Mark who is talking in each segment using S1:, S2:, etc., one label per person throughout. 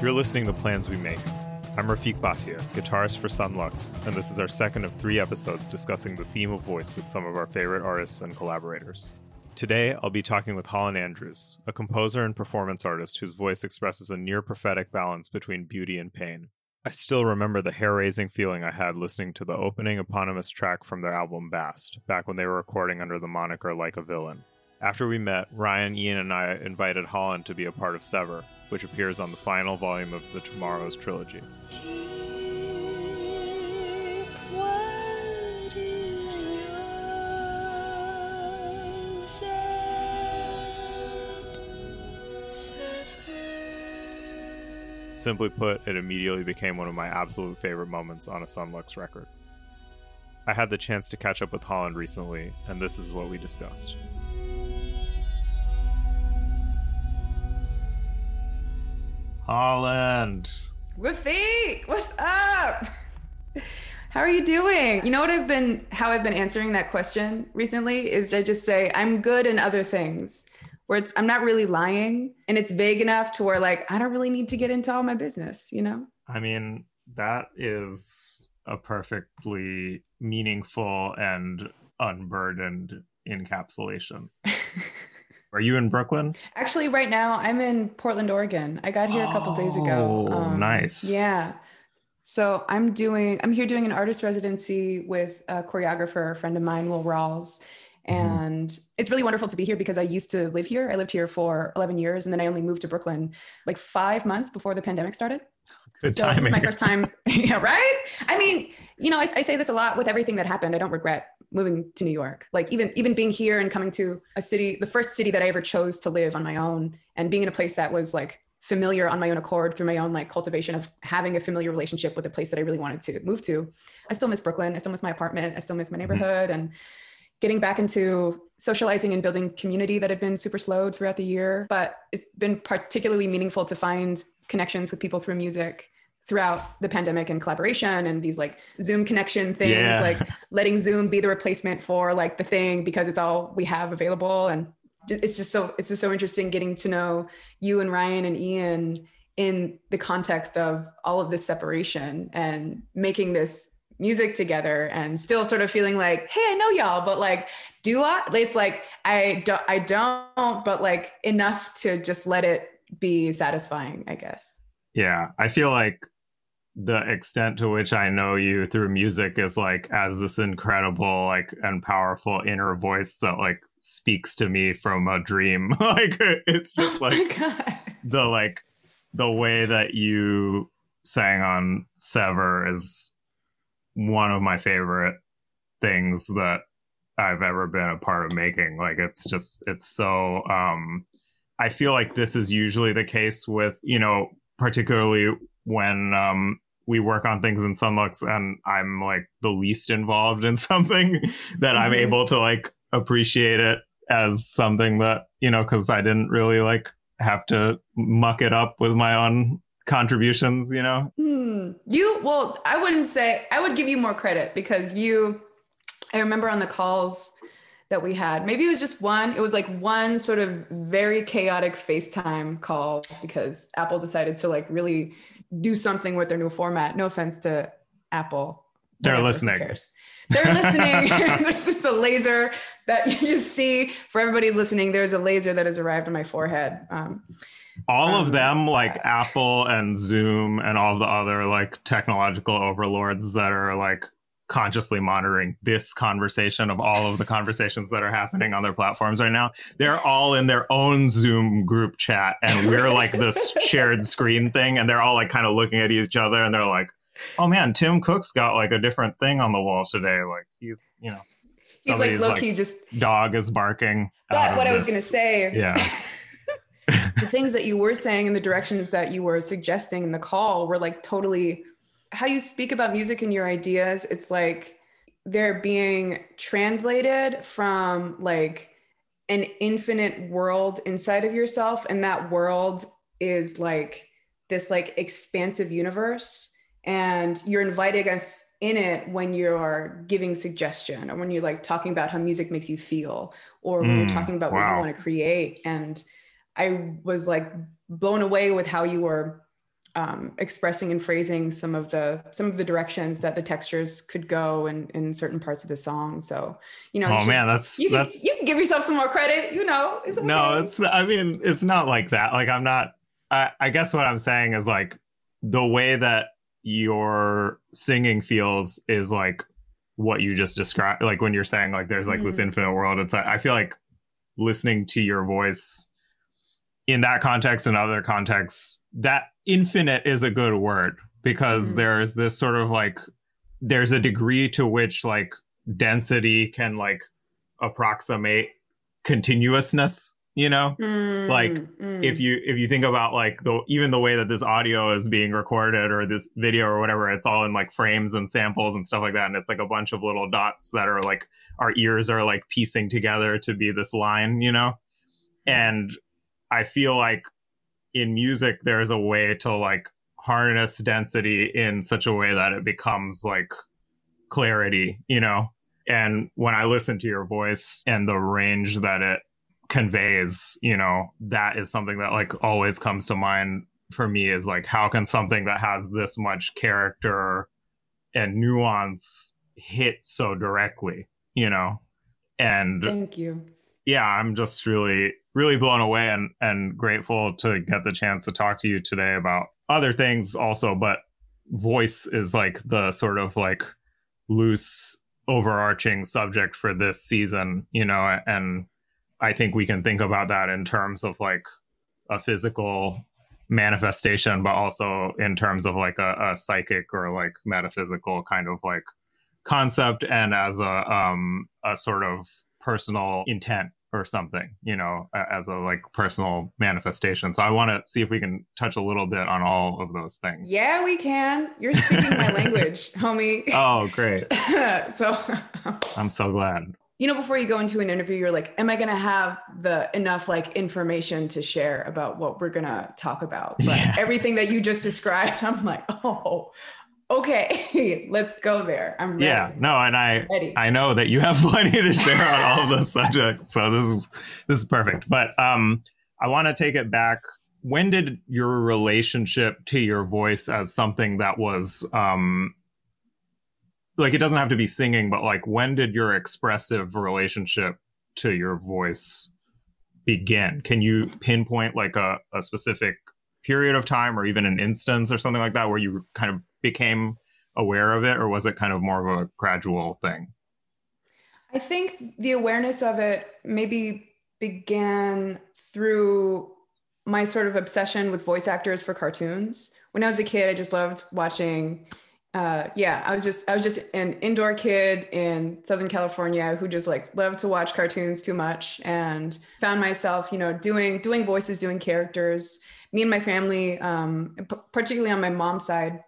S1: You're listening to Plans We Make. I'm Rafiq Bhatia, guitarist for Son Lux, and this is our second of three episodes discussing the theme of voice with some of our favorite artists and collaborators. Today, I'll be talking with Holland Andrews, a composer and performance artist whose voice expresses a near prophetic balance between beauty and pain. I still remember the hair raising feeling I had listening to the opening eponymous track from their album Bast, back when they were recording under the moniker Like a Villain. After we met, Ryan, Ian, and I invited Holland to be a part of Sever, which appears on the final volume of the Tomorrow's trilogy. Simply put, it immediately became one of my absolute favorite moments on a Son Lux record. I had the chance to catch up with Holland recently, and this is what we discussed. Holland.
S2: Rafiq, what's up? How are you doing? You know what I've been how I've been answering that question recently is I just say I'm good in other things. Where it's I'm not really lying and it's vague enough to where like I don't really need to get into all my business, you know?
S1: I mean, that is a perfectly meaningful and unburdened encapsulation. Are you in Brooklyn?
S2: Actually, right now I'm in Portland, Oregon. I got here a couple days ago.
S1: Oh,
S2: Um,
S1: nice.
S2: Yeah. So I'm doing. I'm here doing an artist residency with a choreographer, a friend of mine, Will Rawls,
S1: Mm-hmm.
S2: and it's really wonderful to be here because I used to live here. I lived here for 11 years, and then I only moved to Brooklyn like five months before the pandemic started.
S1: Good
S2: so this
S1: timing.
S2: is my first time. yeah, right. I mean, you know, I, I say this a lot with everything that happened. I don't regret moving to New York. Like even even being here and coming to a city, the first city that I ever chose to live on my own, and being in a place that was like familiar on my own accord through my own like cultivation of having a familiar relationship with a place that I really wanted to move to. I still miss Brooklyn. I still miss my apartment. I still miss my mm-hmm. neighborhood and getting back into socializing and building community that had been super slowed throughout the year. But it's been particularly meaningful to find connections with people through music throughout the pandemic and collaboration and these like Zoom connection things,
S1: Yeah.
S2: like letting Zoom be the replacement for like the thing because it's all we have available. And it's just so it's just so interesting getting to know you and Ryan and Ian in the context of all of this separation and making this music together and still sort of feeling like, hey, I know y'all, but like, do I? It's like I don't, I don't, but like enough to just let it be satisfying, I guess.
S1: Yeah, I feel like the extent to which I know you through music is like as this incredible, like, and powerful inner voice that like speaks to me from a dream. like, it's just
S2: oh
S1: like
S2: god.
S1: the like the way that you sang on Sever is one of my favorite things that I've ever been a part of making. Like it's just it's so um I feel like this is usually the case with, you know, particularly when um we work on things in Son Lux and I'm like the least involved in something that I'm
S2: Mhm.
S1: able to like appreciate it as something that, you know, cuz I didn't really like have to muck it up with my own contributions, you know?
S2: Hmm. You well, I wouldn't say I would give you more credit because you I remember on the calls that we had, maybe it was just one, it was like one sort of very chaotic FaceTime call because Apple decided to like really do something with their new format. No offense to Apple.
S1: They're
S2: Whatever,
S1: listening.
S2: They're listening. there's just a laser that you just see for everybody's listening. There's a laser that has arrived on my forehead. Um,
S1: all of them like apple and zoom and all the other like technological overlords that are like consciously monitoring this conversation of all of the conversations that are happening on their platforms right now. They're all in their own zoom group chat and we're like this shared screen thing and they're all like kind of looking at each other and they're like oh man tim cook's got like a different thing on the wall today. Like he's you know
S2: he's like
S1: somebody's,
S2: low key just
S1: dog is barking
S2: But
S1: of
S2: what I was going to say,
S1: yeah.
S2: The things that you were saying and the directions that you were suggesting in the call were like totally how you speak about music and your ideas. It's like they're being translated from like an infinite world inside of yourself, and that world is like this like expansive universe and you're inviting us in it when you're giving suggestion or when you're like talking about how music makes you feel or when you're
S1: Mm,
S2: talking about what you want to create and i was like blown away with how you were um, expressing and phrasing some of the some of the directions that the textures could go in in certain parts of the song. So you know,
S1: oh
S2: you should-
S1: man, that's
S2: you can,
S1: that's
S2: you can give yourself some more credit. You know, it's
S1: no, it's I mean, it's not like that. Like I'm not. I I guess what I'm saying is like the way that your singing feels is like what you just described. Like when you're saying like there's like this
S2: Mm.
S1: infinite world. It's I feel like listening to your voice in that context and other contexts that infinite is a good word because
S2: Mhm.
S1: there's this sort of like there's a degree to which like density can like approximate continuousness you know like,
S2: Mm, mm.
S1: if you if you think about like the even the way that this audio is being recorded or this video or whatever it's all in like frames and samples and stuff like that and it's like a bunch of little dots that are like our ears are like piecing together to be this line you know and i feel like in music there's a way to like harness density in such a way that it becomes like clarity you know and when i listen to your voice and the range that it conveys you know that is something that like always comes to mind for me is like how can something that has this much character and nuance hit so directly you know and
S2: thank you.
S1: yeah i'm just really really blown away and and grateful to get the chance to talk to you today about other things also but voice is like the sort of like loose overarching subject for this season you know and i think we can think about that in terms of like a physical manifestation but also in terms of like a, a psychic or like metaphysical kind of like concept and as a um a sort of personal intent or something you know as a like personal manifestation so i want to see if we can touch a little bit on all of those things
S2: Yeah, we can. You're speaking my language, homie.
S1: oh great
S2: so,
S1: i'm so glad
S2: you know, before you go into an interview, you're like, "Am I going to have the enough like information to share about what we're going to talk about?" But
S1: Yeah.
S2: everything that you just described, I'm like, "Oh, okay, let's go there." I'm ready.
S1: yeah no and i
S2: ready.
S1: I know that you have plenty to share on all of those subjects, so this is this is perfect. But um, I want to take it back. When did your relationship to your voice as something that was um, like it doesn't have to be singing, but like when did your expressive relationship to your voice begin? Can you pinpoint like a, a specific period of time or even an instance or something like that where you kind of became aware of it, or was it kind of more of a gradual thing?
S2: I think the awareness of it maybe began through my sort of obsession with voice actors for cartoons. When I was a kid, I just loved watching. Uh, yeah, I was just I was just an indoor kid in Southern California who just like loved to watch cartoons too much, and found myself, you know, doing doing voices, doing characters. Me and my family, um, particularly on my mom's side,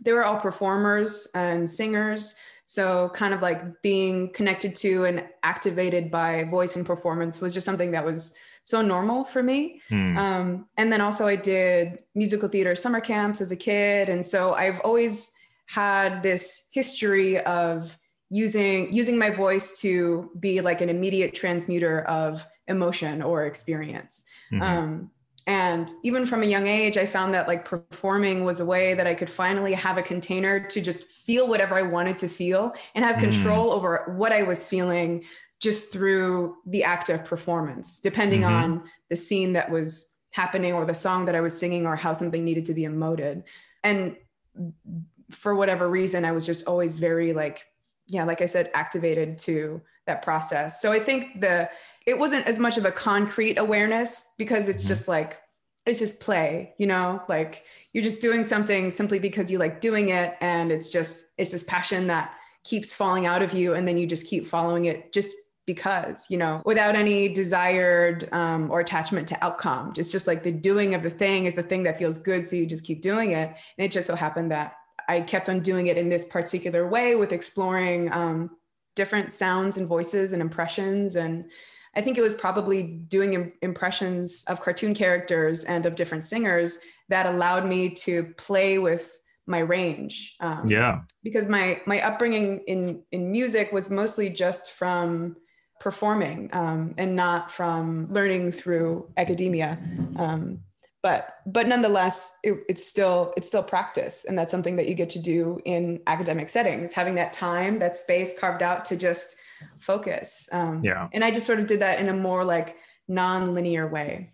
S2: they were all performers and singers. So, kind of like being connected to and activated by voice and performance was just something that was so normal for me.
S1: Hmm.
S2: Um, and then also, I did musical theater summer camps as a kid. And so, I've always had this history of using using my voice to be like an immediate transmuter of emotion or experience
S1: Mhm.
S2: um, and even from a young age i found that like performing was a way that i could finally have a container to just feel whatever i wanted to feel and have
S1: Mm.
S2: control over what i was feeling just through the act of performance depending
S1: Mhm.
S2: on the scene that was happening or the song that i was singing or how something needed to be emoted and for whatever reason i was just always very like yeah like i said activated to that process. So i think the it wasn't as much of a concrete awareness because it's
S1: Mhm.
S2: just like it's just play you know? Like you're just doing something simply because you like doing it and it's just it's this passion that keeps falling out of you and then you just keep following it just because you know? Without any desired um, or attachment to outcome. It's just like the doing of the thing is the thing that feels good so you just keep doing it. And it just so happened that i kept on doing it in this particular way with exploring um, different sounds and voices and impressions and i think it was probably doing im- impressions of cartoon characters and of different singers that allowed me to play with my range um,
S1: yeah.
S2: because my my upbringing in in music was mostly just from performing um, and not from learning through academia um, but but nonetheless it, it's still it's still practice. And that's something that you get to do in academic settings having that time that space carved out to just focus. Um,
S1: yeah.
S2: and i just sort of did that in a more like non-linear way.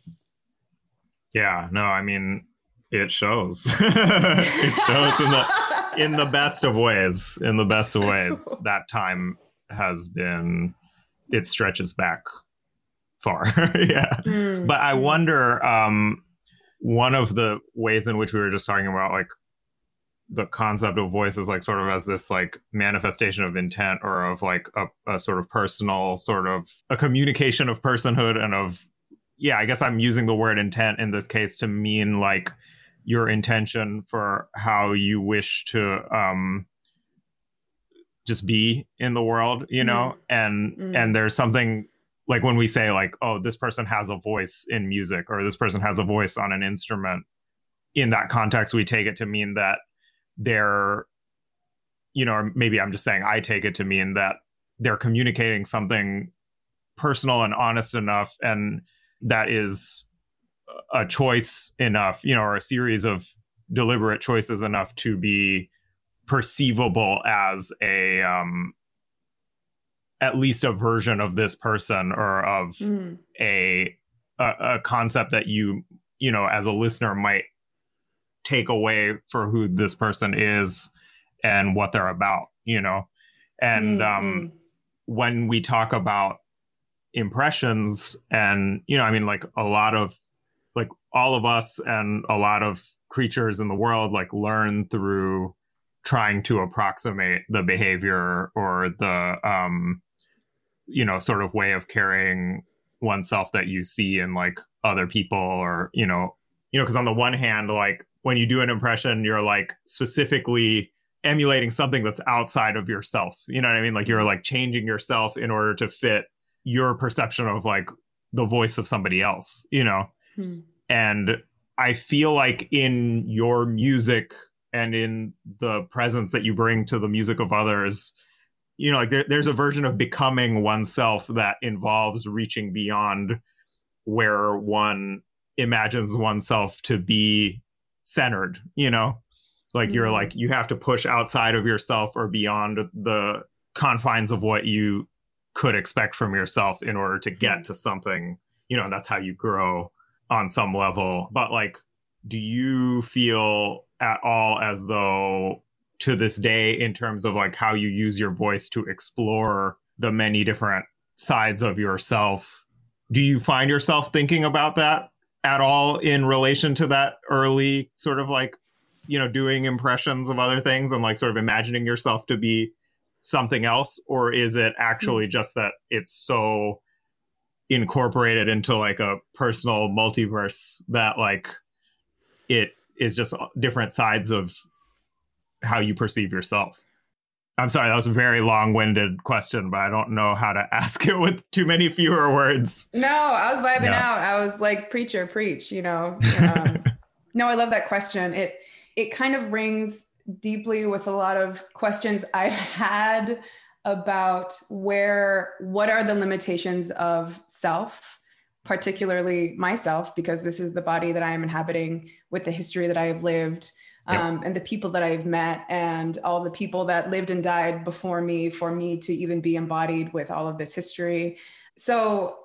S1: Yeah no i mean it shows. It shows in the in the best of ways in the best of ways. That time has been it stretches back far. Yeah.
S2: Mm,
S1: but i wonder um one of the ways in which we were just talking about like the concept of voice is like sort of as this like manifestation of intent or of like a, a sort of personal sort of a communication of personhood and of yeah i guess i'm using the word intent in this case to mean like your intention for how you wish to um just be in the world you know and
S2: Mhm.
S1: and there's something like when we say like oh this person has a voice in music or this person has a voice on an instrument in that context we take it to mean that they're you know or maybe i'm just saying i take it to mean that they're communicating something personal and honest enough and that is a choice enough you know or a series of deliberate choices enough to be perceivable as a um at least a version of this person or of
S2: Mm,
S1: a, a a concept that you you know as a listener might take away for who this person is and what they're about you know and
S2: mm,
S1: um
S2: mm.
S1: when we talk about impressions and you know i mean like a lot of like all of us and a lot of creatures in the world like learn through trying to approximate the behavior or the um you know sort of way of carrying oneself that you see in like other people or you know you know because on the one hand like when you do an impression you're like specifically emulating something that's outside of yourself. You know what i mean? Like you're like changing yourself in order to fit your perception of like the voice of somebody else you know?
S2: Hmm.
S1: and i feel like in your music and in the presence that you bring to the music of others you know like there, there's a version of becoming oneself that involves reaching beyond where one imagines oneself to be centered you know like you're
S2: Mhm.
S1: like you have to push outside of yourself or beyond the confines of what you could expect from yourself in order to get
S2: Mhm.
S1: to something you know that's how you grow on some level but like do you feel at all as though to this day in terms of like how you use your voice to explore the many different sides of yourself. Do you find yourself thinking about that at all in relation to that early sort of like you know doing impressions of other things and like sort of imagining yourself to be something else? Or is it actually mm. just that it's so incorporated into like a personal multiverse that like it is just different sides of how you perceive yourself i'm sorry that was a very long-winded question but i don't know how to ask it with too many fewer words
S2: No, I was vibing
S1: Yeah.
S2: out. I was like, preacher, preach, you know. Um, no, I love that question. It it kind of rings deeply with a lot of questions I've had about where what are the limitations of self, particularly myself, because this is the body that I am inhabiting with the history that I have lived. Um, and the people that I've met, and all the people that lived and died before me, for me to even be embodied with all of this history. So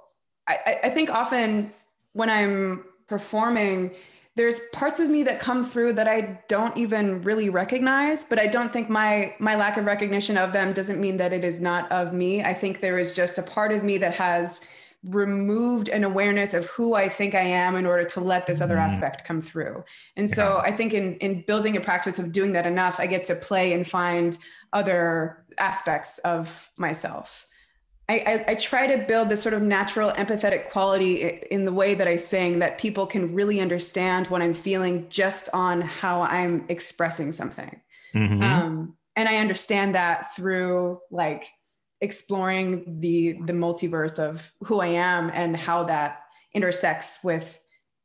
S2: I- I think often when I'm performing, there's parts of me that come through that I don't even really recognize, but I don't think my my lack of recognition of them doesn't mean that it is not of me. I think there is just a part of me that has removed an awareness of who I think I am in order to let this other
S1: Mhm.
S2: aspect come through. And so I think in in building a practice of doing that enough, I get to play and find other aspects of myself. I, I, I try to build this sort of natural empathetic quality in the way that I sing that people can really understand what I'm feeling just on how I'm expressing something.
S1: Mhm.
S2: Um, and I understand that through like exploring the the multiverse of who I am and how that intersects with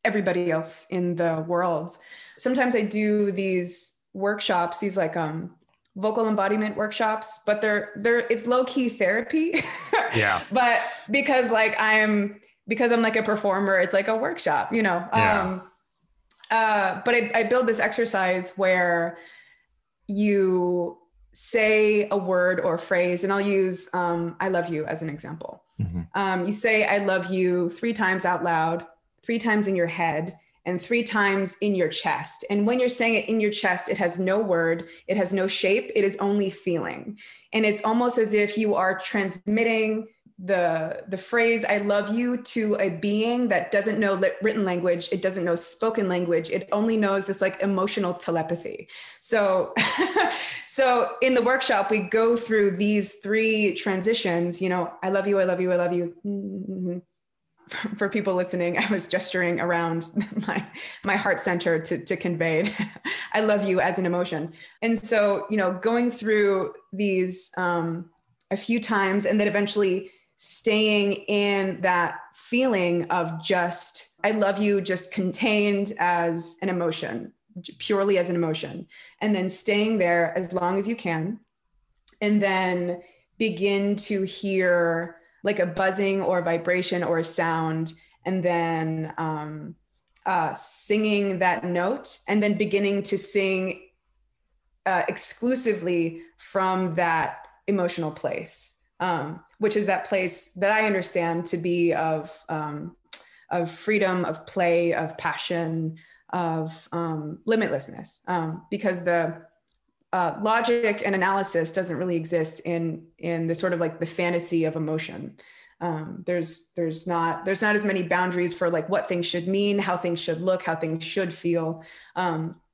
S2: everybody else in the world. Sometimes I do these workshops, these like um vocal embodiment workshops, but they're they're it's low key therapy.
S1: yeah
S2: but because like I'm because I'm like a performer, it's like a workshop, you know.
S1: Yeah.
S2: Um uh, but I, I build this exercise where you say a word or a phrase, and I'll use um, I love you as an example. Mm-hmm. Um, you say I love you three times out loud, three times in your head, and three times in your chest. And when you're saying it in your chest, it has no word, it has no shape, it is only feeling. And it's almost as if you are transmitting the the phrase i love you to a being that doesn't know written language it doesn't know spoken language it only knows this like emotional telepathy. So so in the workshop we go through these three transitions you know i love you i love you i love you. Mm-hmm. for people listening i was gesturing around my my heart center to, to convey i love you as an emotion. And so you know going through these um a few times and then eventually staying in that feeling of just, I love you, just contained as an emotion, purely as an emotion, and then staying there as long as you can. And then begin to hear like a buzzing or a vibration or a sound, and then um, uh, singing that note, and then beginning to sing uh, exclusively from that emotional place um, which is that place that I understand to be of um, of freedom, of play, of passion, of um, limitlessness, um, because the uh, logic and analysis doesn't really exist in in the sort of like the fantasy of emotion. Um, there's there's not there's not as many boundaries for like what things should mean, how things should look, how things should feel.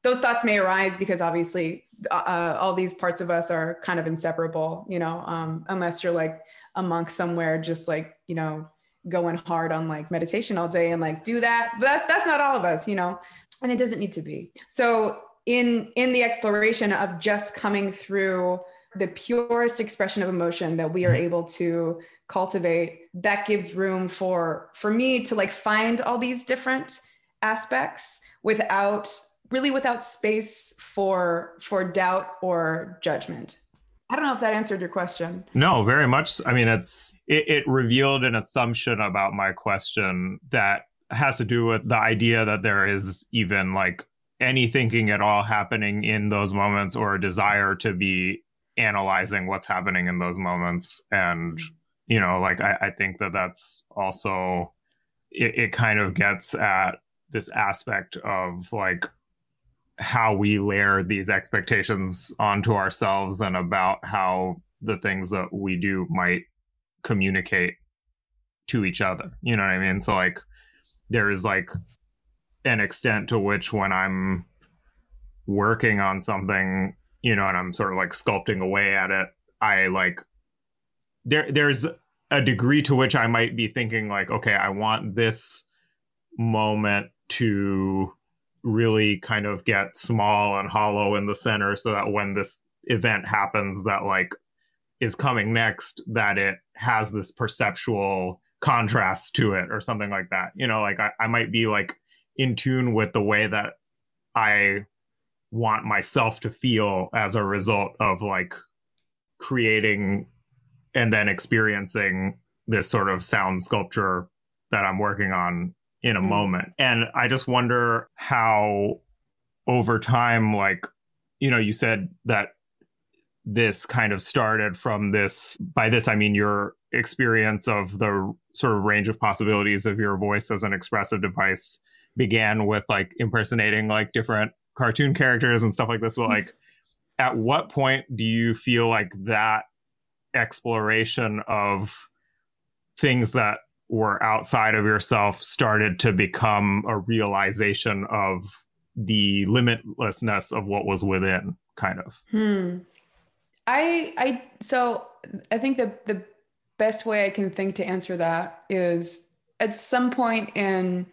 S2: Those thoughts may arise because obviously uh, all these parts of us are kind of inseparable, you know, um, unless you're like a monk somewhere, just like, you know, going hard on like meditation all day and like do that. But that, that's not all of us, you know, and it doesn't need to be. So in in the exploration of just coming through the purest expression of emotion that we are mm-hmm. able to cultivate that gives room for for me to like find all these different aspects without really without space for for doubt or judgment. I don't know if that answered your question.
S1: No very much. I mean it's it, it revealed an assumption about my question that has to do with the idea that there is even like any thinking at all happening in those moments or a desire to be analyzing what's happening in those moments. And you know like i, I think that that's also it, it kind of gets at this aspect of like how we layer these expectations onto ourselves and about how the things that we do might communicate to each other. You know what I mean? So like there is like an extent to which when I'm working on something, you know, and I'm sort of like sculpting away at it, I like there there's a degree to which I might be thinking like, okay, I want this moment to really kind of get small and hollow in the center so that when this event happens that like is coming next that it has this perceptual contrast to it or something like that. You know like I, I might be like in tune with the way that i want myself to feel as a result of like creating and then experiencing this sort of sound sculpture that i'm working on in a mm. moment. And I just wonder how over time, like, you know, you said that this kind of started from this, by this, I mean your experience of the sort of range of possibilities of your voice as an expressive device began with like impersonating like different cartoon characters and stuff like this. But like, at what point do you feel like that exploration of things that were outside of yourself started to become a realization of the limitlessness of what was within kind of
S2: hmm. i i so i think the the best way i can think to answer that is at some point in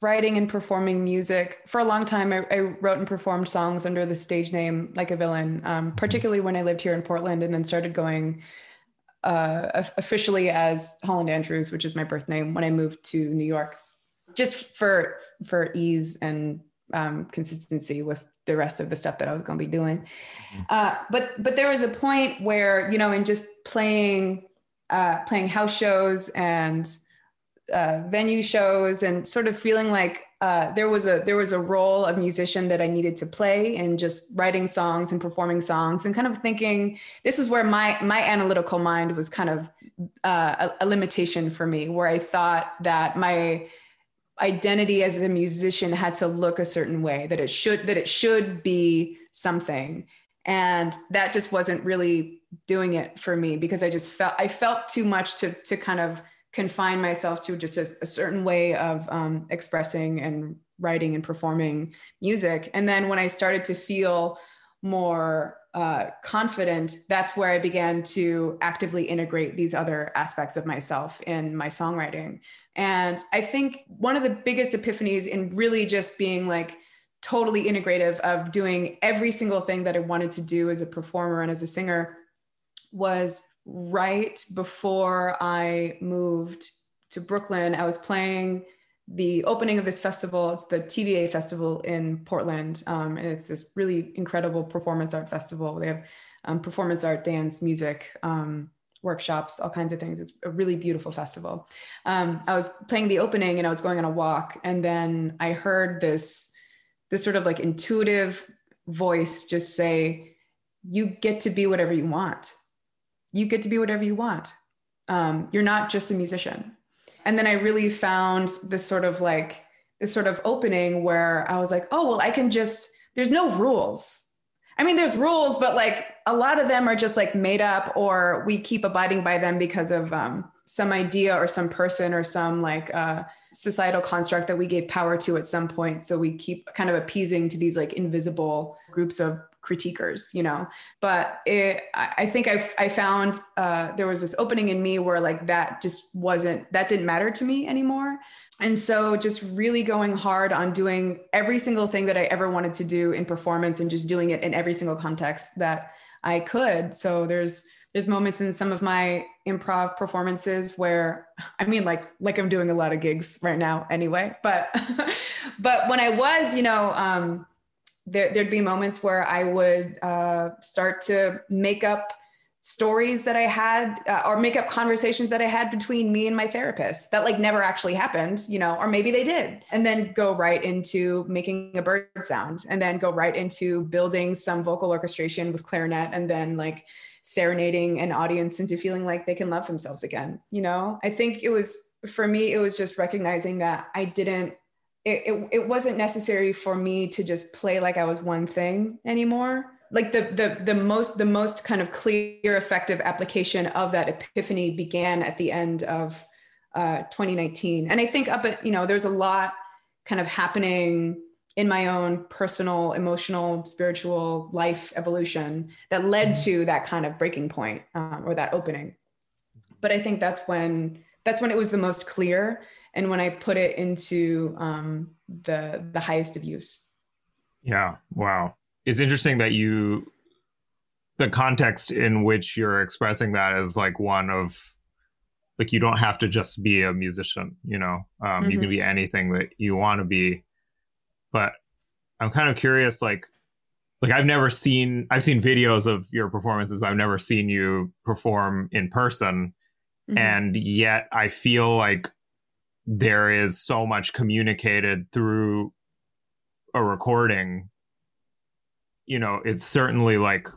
S2: writing and performing music for a long time I, I, wrote and performed songs under the stage name like a villain um, particularly when i lived here in portland and then started going uh, officially as Holland Andrews, which is my birth name, when I moved to New York, just for for ease and um, consistency with the rest of the stuff that I was going to be doing. Mm-hmm. Uh, but but there was a point where you know, in just playing uh, playing house shows and uh, venue shows and sort of feeling like uh, there was a there was a role of musician that I needed to play and just writing songs and performing songs and kind of thinking this is where my my analytical mind was kind of uh, a, a limitation for me where I thought that my identity as a musician had to look a certain way that it should that it should be something. And that just wasn't really doing it for me because I just felt I felt too much to to kind of confine myself to just a, a certain way of um, expressing and writing and performing music. And then when I started to feel more uh, confident, that's where I began to actively integrate these other aspects of myself in my songwriting. And I think one of the biggest epiphanies in really just being like totally integrative of doing every single thing that I wanted to do as a performer and as a singer was right before I moved to Brooklyn. I was playing the opening of this festival. It's the TBA festival in Portland. Um, and it's this really incredible performance art festival. They have um, performance art, dance, music, um, workshops, all kinds of things. It's a really beautiful festival. Um, I was playing the opening and I was going on a walk. And then I heard this, this sort of like intuitive voice just say, you get to be whatever you want you get to be whatever you want. Um, you're not just a musician. And then I really found this sort of like this sort of opening where I was like, oh, well, I can just, there's no rules. I mean, there's rules, but like a lot of them are just like made up or we keep abiding by them because of um, some idea or some person or some like uh, societal construct that we gave power to at some point. So we keep kind of appeasing to these like invisible groups of critiquers, you know. But it, I think I, I found uh, there was this opening in me where like that just wasn't that didn't matter to me anymore. And so just really going hard on doing every single thing that I ever wanted to do in performance and just doing it in every single context that I could. So there's there's moments in some of my improv performances where i mean like like i'm doing a lot of gigs right now anyway but but when i was you know um there, would be moments where I would uh, start to make up stories that I had uh, or make up conversations that I had between me and my therapist that like never actually happened, you know, or maybe they did. And then go right into making a bird sound and then go right into building some vocal orchestration with clarinet and then like serenading an audience into feeling like they can love themselves again, you know? I think it was for me it was just recognizing that I didn't it, it, wasn't necessary for me to just play like I was one thing anymore. Like the the the most the most kind of clear effective application of that epiphany began at the end of uh, 2019, and I think up at you know there's a lot kind of happening in my own personal, emotional, spiritual life evolution that led to that kind of breaking point um, or that opening. But I think that's when that's when it was the most clear and when I put it into um, the the highest of use.
S1: Yeah. Wow. It's interesting that you the context in which you're expressing that is like one of like you don't have to just be a musician you know um, mm-hmm. you can mm-hmm. be anything that you want to be but i'm kind of curious like like i've never seen i've seen videos of your performances but i've never seen you perform in person mm-hmm. and yet i feel like there is so much communicated through a recording you know it's certainly like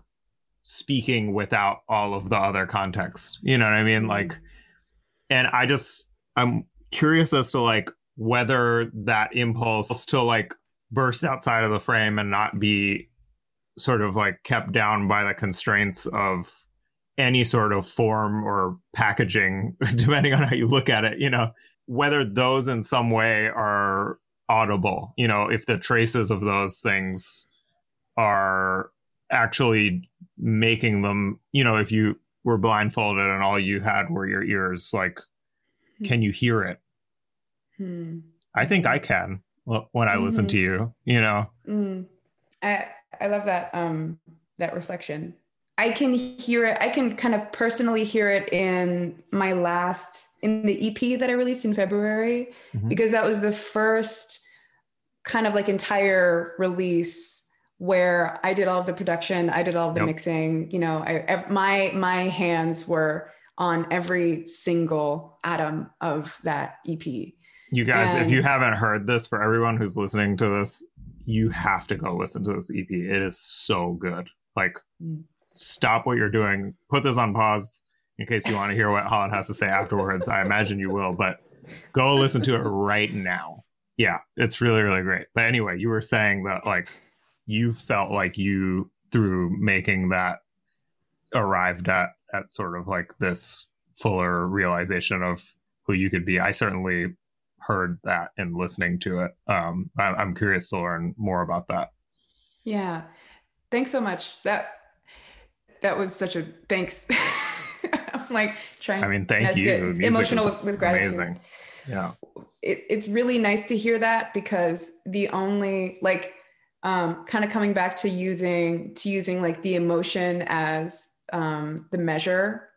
S1: speaking without all of the other context. You know what i mean? Mm-hmm. like and i just i'm curious as to like whether that impulse to like burst outside of the frame and not be sort of like kept down by the constraints of any sort of form or packaging depending on how you look at it you know whether those in some way are audible you know if the traces of those things are actually making them you know if you were blindfolded and all you had were your ears like hmm. can you hear it hmm. i think i can when i mm-hmm. listen to you you know mm.
S2: i i love that um that reflection i can hear it i can kind of personally hear it in my last in the EP that I released in February mm-hmm. because that was the first kind of like entire release where I did all of the production, I did all of the yep. mixing. You know, I, my my hands were on every single atom of that ep
S1: You guys, if you haven't heard this, for everyone who's listening to this, you have to go listen to this EP. It is so good. Like,
S2: Mm.
S1: Stop what you're doing, put this on pause in case you want to hear what Holland has to say afterwards. I imagine you will, but go listen to it right now. Yeah, it's really, really great. But anyway, you were saying that like you felt like you through making that arrived at at sort of like this fuller realization of who you could be. I certainly heard that in listening to it. Um, I, I'm curious to learn more about that.
S2: Yeah. Thanks so much. That that was such a thanks. I'm like trying.
S1: I mean, thank you.
S2: Emotional with, with gratitude.
S1: Amazing. Yeah.
S2: It, it's really nice to hear that because the only like um, kind of coming back to using to using like the emotion as um, the measure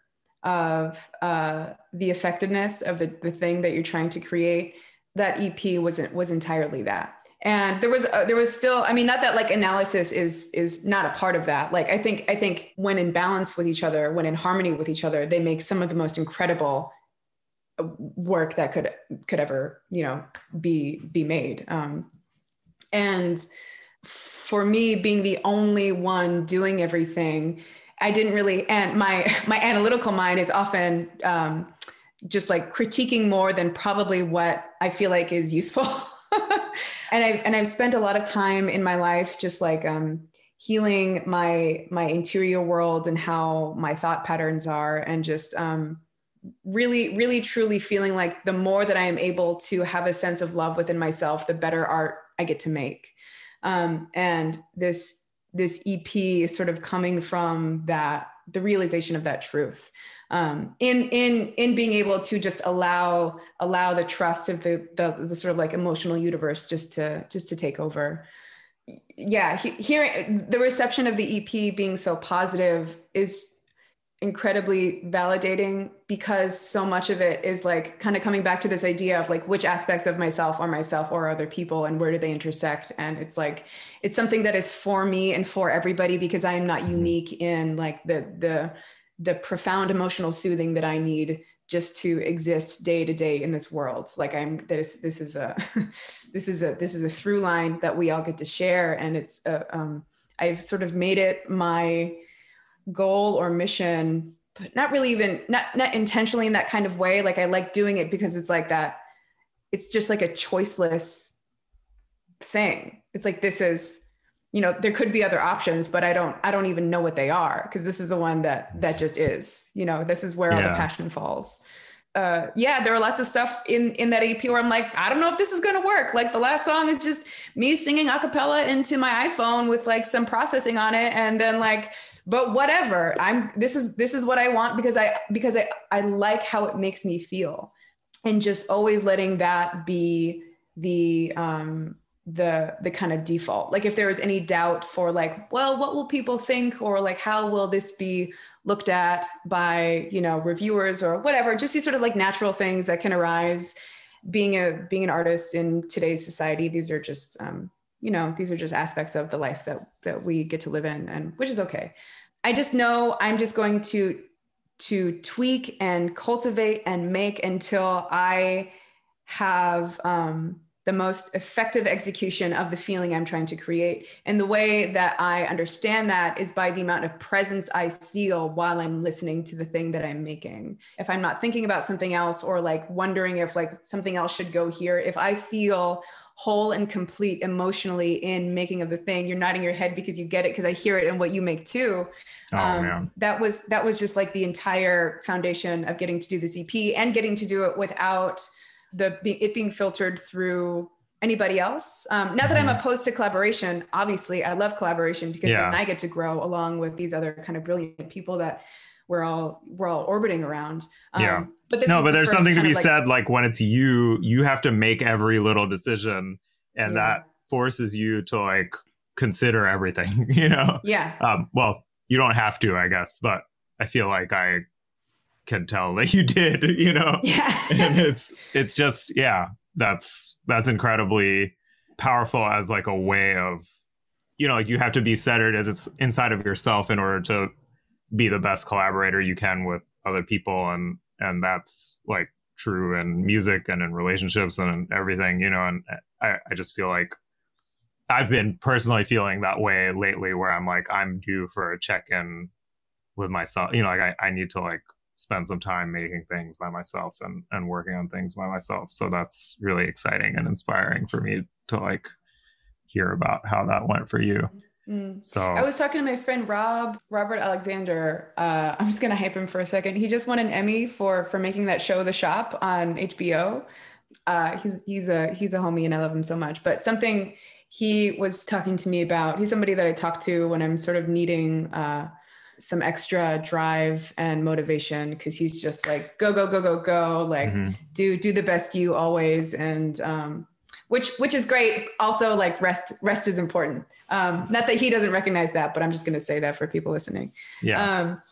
S2: of uh, the effectiveness of the, the thing that you're trying to create that ep wasn't was entirely that and there was uh, there was still i mean not that like analysis is is not a part of that. Like i think i think when in balance with each other when in harmony with each other they make some of the most incredible uh, work that could could ever you know be be made. Um and for me being the only one doing everything i didn't really and my my analytical mind is often um just like critiquing more than probably what i feel like is useful and i and i've spent a lot of time in my life just like um healing my my interior world and how my thought patterns are and just um really really truly feeling like the more that i am able to have a sense of love within myself the better art i get to make. Um, and this this ep is sort of coming from that the realization of that truth um, in in in being able to just allow allow the trust of the, the the sort of like emotional universe just to just to take over. Yeah he, hearing the reception of the ep being so positive is incredibly validating because so much of it is like kind of coming back to this idea of like which aspects of myself are myself or other people and where do they intersect? And it's like it's something that is for me and for everybody because i am not unique in like the the the profound emotional soothing that i need just to exist day to day in this world. Like i'm this this is a this is a this is a through line that we all get to share. And it's a, um, i've sort of made it my goal or mission but not really even not not intentionally in that kind of way. Like i like doing it because it's like that it's just like a choiceless thing. It's like this is you know there could be other options but i don't i don't even know what they are because this is the one that that just is you know this is where all the passion falls. Uh yeah there are lots of stuff in in that ep where i'm like i don't know if this is gonna work. Like the last song is just me singing a cappella into my iphone with like some processing on it and then like but whatever. I'm this is this is what i want because i because i i like how it makes me feel. And just always letting that be the um the the kind of default. Like if there is any doubt for like well what will people think? Or like how will this be looked at by you know reviewers or whatever? Just these sort of like natural things that can arise. Being a being an artist in today's society these are just um you know these are just aspects of the life that that we get to live in and which is okay. I just know i'm just going to to tweak and cultivate and make until i have um the most effective execution of the feeling I'm trying to create. And the way that I understand that is by the amount of presence I feel while I'm listening to the thing that I'm making. If I'm not thinking about something else or like wondering if like something else should go here, if I feel whole and complete emotionally in making of the thing, you're nodding your head because you get it because I hear it and what you make too.
S1: Oh
S2: Um,
S1: man.
S2: that was that was just like the entire foundation of getting to do this EP and getting to do it without the it being filtered through anybody else. Um, not that I'm opposed to collaboration. Obviously, I love collaboration because
S1: Yeah.
S2: then I get to grow along with these other kind of brilliant people that we're all we're all orbiting around. Um,
S1: Yeah.
S2: But this
S1: no, but
S2: the
S1: there's something to be
S2: like-
S1: said like when it's you, you have to make every little decision and
S2: Yeah.
S1: that forces you to like consider everything, you know.
S2: Yeah.
S1: Um well, you don't have to, I guess, but I feel like I can tell that you did, you know.
S2: Yeah.
S1: and it's it's just yeah, that's that's incredibly powerful as like a way of you know, like you have to be centered as it's inside of yourself in order to be the best collaborator you can with other people and and that's like true in music and in relationships and in everything, you know, and I, I just feel like I've been personally feeling that way lately where I'm like, I'm due for a check in with myself. You know, like I, I need to like spend some time making things by myself and, and working on things by myself. So that's really exciting and inspiring for me to like hear about how that went for you.
S2: Mm. So I was talking to my friend Rob, Robert Alexander. Uh, I'm just gonna hype him for a second. He just won an Emmy for for making that show, The Shop, on HBO. Uh, he's he's a he's a homie, and I love him so much. But something he was talking to me about. He's somebody that I talk to when I'm sort of needing uh, some extra drive and motivation because he's just like go go go go go, like mm-hmm. do do the best you always, and um, which which is great. Also, like rest rest is important. Um, not that he doesn't recognize that, but I'm just going to say that for people listening.
S1: Yeah. Um,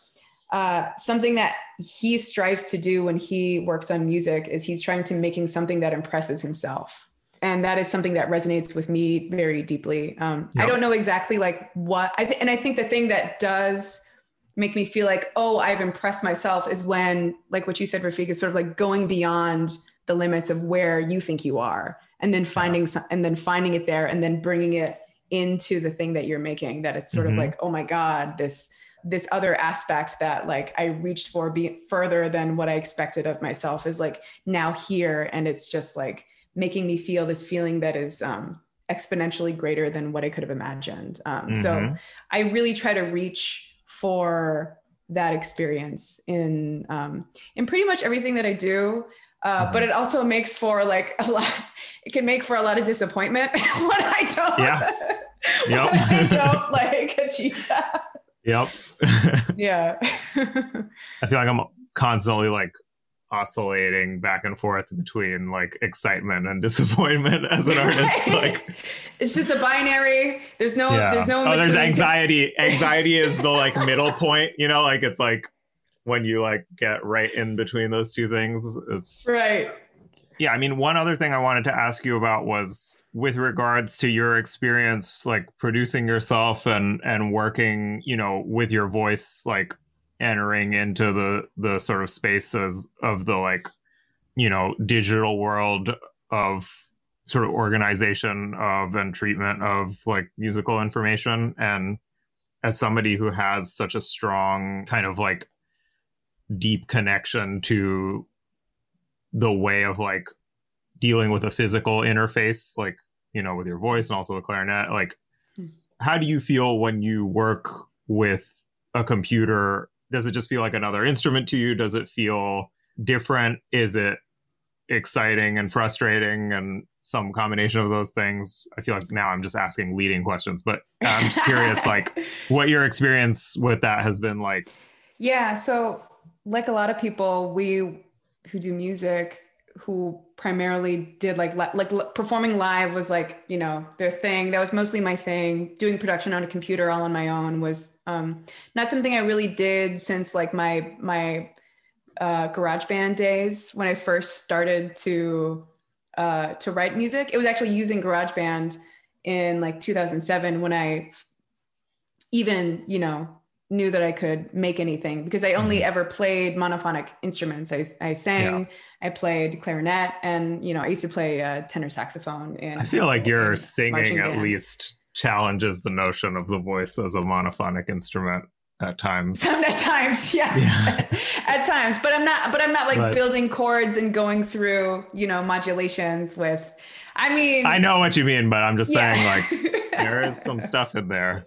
S2: uh, something that he strives to do when he works on music is he's trying to making something that impresses himself and that is something that resonates with me very deeply um, yep. i don't know exactly like what i th- and i think the thing that does make me feel like oh i've impressed myself is when like what you said Rafiq is sort of like going beyond the limits of where you think you are and then finding some, and then finding it there and then bringing it into the thing that you're making that it's sort mm-hmm. of like oh my god this this other aspect that like i reached for be further than what i expected of myself is like now here and it's just like making me feel this feeling that is um, exponentially greater than what I could have imagined. Um, mm-hmm. So I really try to reach for that experience in um, in pretty much everything that I do. Uh. But it also makes for like a lot. It can make for a lot of disappointment when I don't.
S1: Yeah.
S2: when. I don't like achieve that.
S1: Yep.
S2: yeah.
S1: I feel like I'm constantly like oscillating back and forth between like excitement and disappointment as an artist like
S2: it's just a binary. There's no yeah. there's no
S1: oh there's anxiety. Anxiety is the like middle point you know? Like it's like when you like get right in between those two things it's
S2: right.
S1: Yeah i mean one other thing i wanted to ask you about was with regards to your experience like producing yourself and and working you know with your voice like entering into the the sort of spaces of the like you know digital world of sort of organization of and treatment of like musical information and as somebody who has such a strong kind of like deep connection to the way of like dealing with a physical interface like you know with your voice and also the clarinet like hmm. how do you feel when you work with a computer does it just feel like another instrument to you? Does it feel different? Is it exciting and frustrating and some combination of those things? I feel like now i'm just asking leading questions but i'm just curious like what your experience with that has been like.
S2: Yeah so like a lot of people we who do music who primarily did like like performing live was like you know their thing. That was mostly my thing. Doing production on a computer all on my own was um, not something i really did since like my my uh, GarageBand days when i first started to uh, to write music. It was actually using GarageBand in like 2007 when i even you know knew that I could make anything because I only mm-hmm. ever played monophonic instruments. I, I sang, yeah. I played clarinet, and you know I used to play uh, tenor saxophone. And
S1: I feel like your singing at band. least challenges the notion of the voice as a monophonic instrument at times.
S2: at times, yes, yeah. at times. But I'm not. But I'm not like but, building chords and going through you know modulations with. I mean,
S1: I know what you mean, but I'm just yeah. saying like there is some stuff in there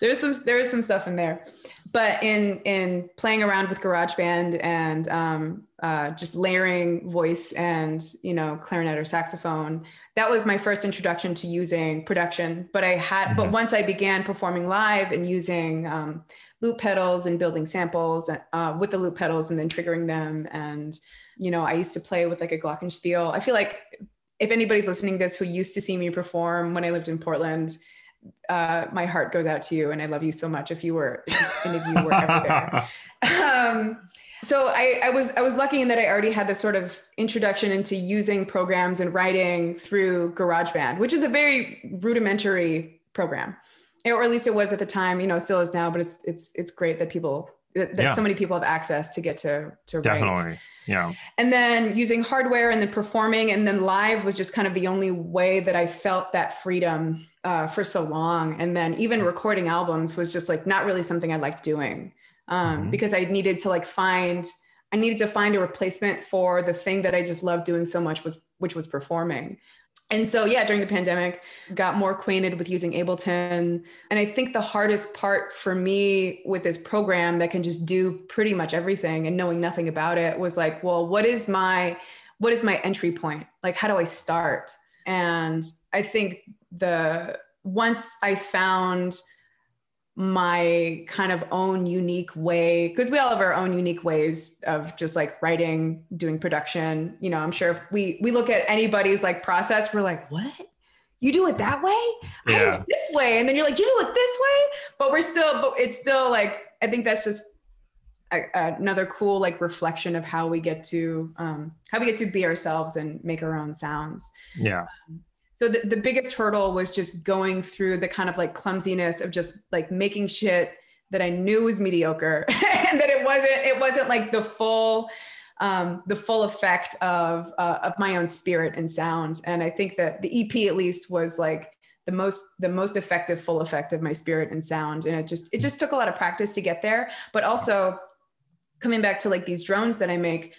S2: there's some there is some stuff in there but in in playing around with GarageBand and um, uh, just layering voice and you know clarinet or saxophone, that was my first introduction to using production. But I had, mm-hmm. but once I began performing live and using um, loop pedals and building samples uh, with the loop pedals and then triggering them, and you know, I used to play with like a Glockenspiel. I feel like if anybody's listening to this who used to see me perform when I lived in Portland, uh, my heart goes out to you and I love you so much if you were, and if you were ever there. Um, so I, I, was I was lucky in that I already had this sort of introduction into using programs and writing through GarageBand, which is a very rudimentary program, or at least it was at the time. You know, still is now, but it's it's it's great that people that, that
S1: Yeah.
S2: so many people have access to get to to write
S1: Definitely. Yeah.
S2: and then using hardware and then performing and then live was just kind of the only way that i felt that freedom uh, for so long and then even recording albums was just like not really something i liked doing um,
S1: Mhm.
S2: because i needed to like find i needed to find a replacement for the thing that i just loved doing so much was which was performing and so yeah during the pandemic got more acquainted with using ableton. And i think the hardest part for me with this program that can just do pretty much everything and knowing nothing about it was like well what is my what is my entry point? Like how do i start? And i think the once i found my kind of own unique way because we all have our own unique ways of just like writing doing production. You know i'm sure if we we look at anybody's like process we're like what? You do it that way? I do it this way. And then you're like you do it this way? But we're still but it's still like i think that's just a, another cool like reflection of how we get to um how we get to be ourselves and make our own sounds.
S1: Yeah.
S2: So the, the biggest hurdle was just going through the kind of like clumsiness of just like making shit that I knew was mediocre and that it wasn't it wasn't like the full um, the full effect of uh, of my own spirit and sound. And I think that the EP at least was like the most the most effective full effect of my spirit and sound. And it just it just took a lot of practice to get there. But also coming back to like these drones that I make,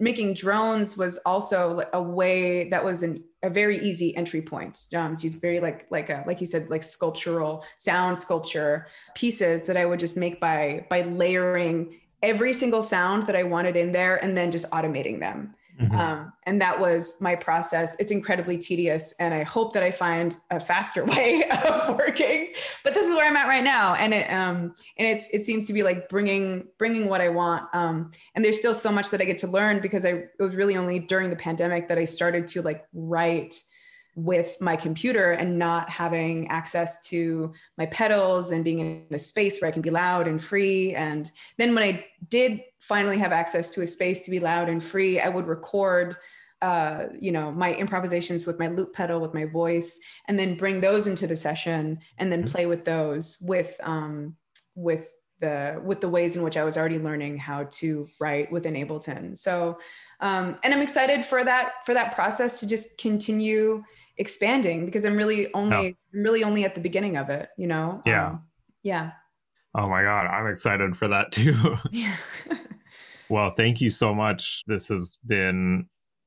S2: making drones was also a way that was an, a very easy entry point um, use very like like a, like you said like sculptural sound sculpture pieces that I would just make by by layering every single sound that I wanted in there and then just automating them.
S1: Mhm.
S2: Um, and that was my process. It's incredibly tedious, and I hope that I find a faster way of working. But this is where I'm at right now, and it um, and it's it seems to be like bringing bringing what I want. Um, and there's still so much that I get to learn because I it was really only during the pandemic that I started to like write with my computer and not having access to my pedals and being in a space where I can be loud and free. And then when I did finally have access to a space to be loud and free, I would record uh, you know, my improvisations with my loop pedal, with my voice, and then bring those into the session and then play with those with um, with the with the ways in which I was already learning how to write within Ableton. So um, and I'm excited for that for that process to just continue expanding because I'm really only I'm really only at the beginning of it, you know?
S1: Yeah.
S2: Um, yeah.
S1: Oh my God. I'm excited for that too.
S2: Yeah.
S1: well, thank you so much. This has been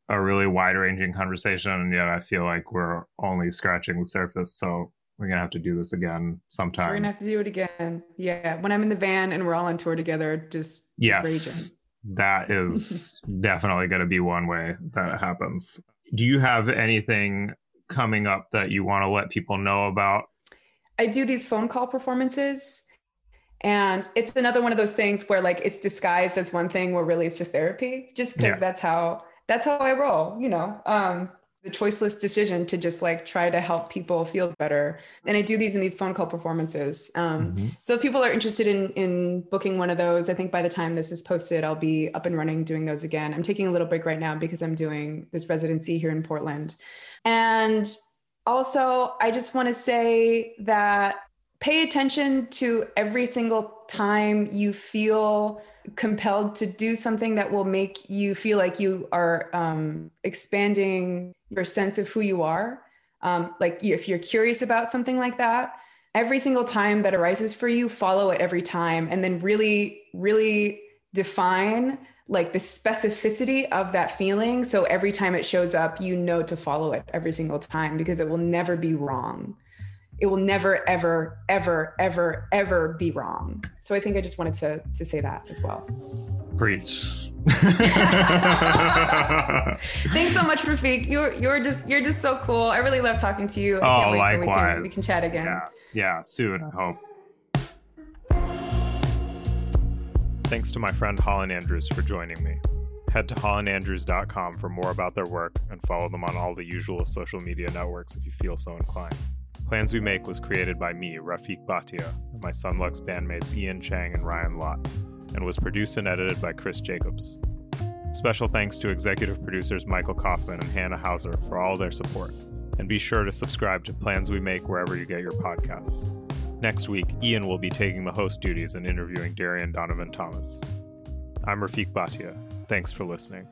S1: a really wide ranging conversation. And yet I feel like we're only scratching the surface. So we're going to have to do this again sometime.
S2: We're gonna have to do it again. Yeah. When I'm in the van and we're all on tour together, just, just
S1: yes.
S2: raging.
S1: That is definitely going to be one way that it happens. Do you have anything coming up that you want to let people know about?
S2: I do these phone call performances. And it's another one of those things where like it's disguised as one thing where really it's just therapy, just because
S1: Yeah.
S2: that's how that's how I roll, you know. Um the choiceless decision to just like try to help people feel better. And I do these in these phone call performances. Um
S1: Mhm.
S2: so if people are interested in in booking one of those, I think by the time this is posted, I'll be up and running doing those again. I'm taking a little break right now because I'm doing this residency here in Portland. And also, I just want to say that pay attention to every single time you feel compelled to do something that will make you feel like you are um, expanding your sense of who you are. Um, like if you're curious about something like that, every single time that arises for you, follow it every time, and then really, really define like the specificity of that feeling. So every time it shows up, you know to follow it every single time because it will never be wrong. It will never, ever, ever, ever, ever be wrong. So I think I just wanted to to say that as well.
S1: Preach.
S2: Thanks so much, Rafiq. You're you're just you're just so cool. I really love talking to you. I
S1: Oh,
S2: can't wait till we can,
S1: likewise.
S2: we can chat again.
S1: Yeah, yeah, soon, I hope. Thanks to my friend Holland Andrews for joining me. Head to hollandandrews.com for more about their work and follow them on all the usual social media networks if you feel so inclined. Plans We Make was created by me, Rafiq Bhatia, and my Son Lux bandmates Ian Chang and Ryan Lott, and was produced and edited by Chris Jacobs. Special thanks to executive producers Michael Kaufman and Hannah Hauser for all their support. And be sure to subscribe to Plans We Make wherever you get your podcasts. Next week, Ian will be taking the host duties and interviewing Darian Donovan Thomas. I'm Rafiq Bhatia. Thanks for listening.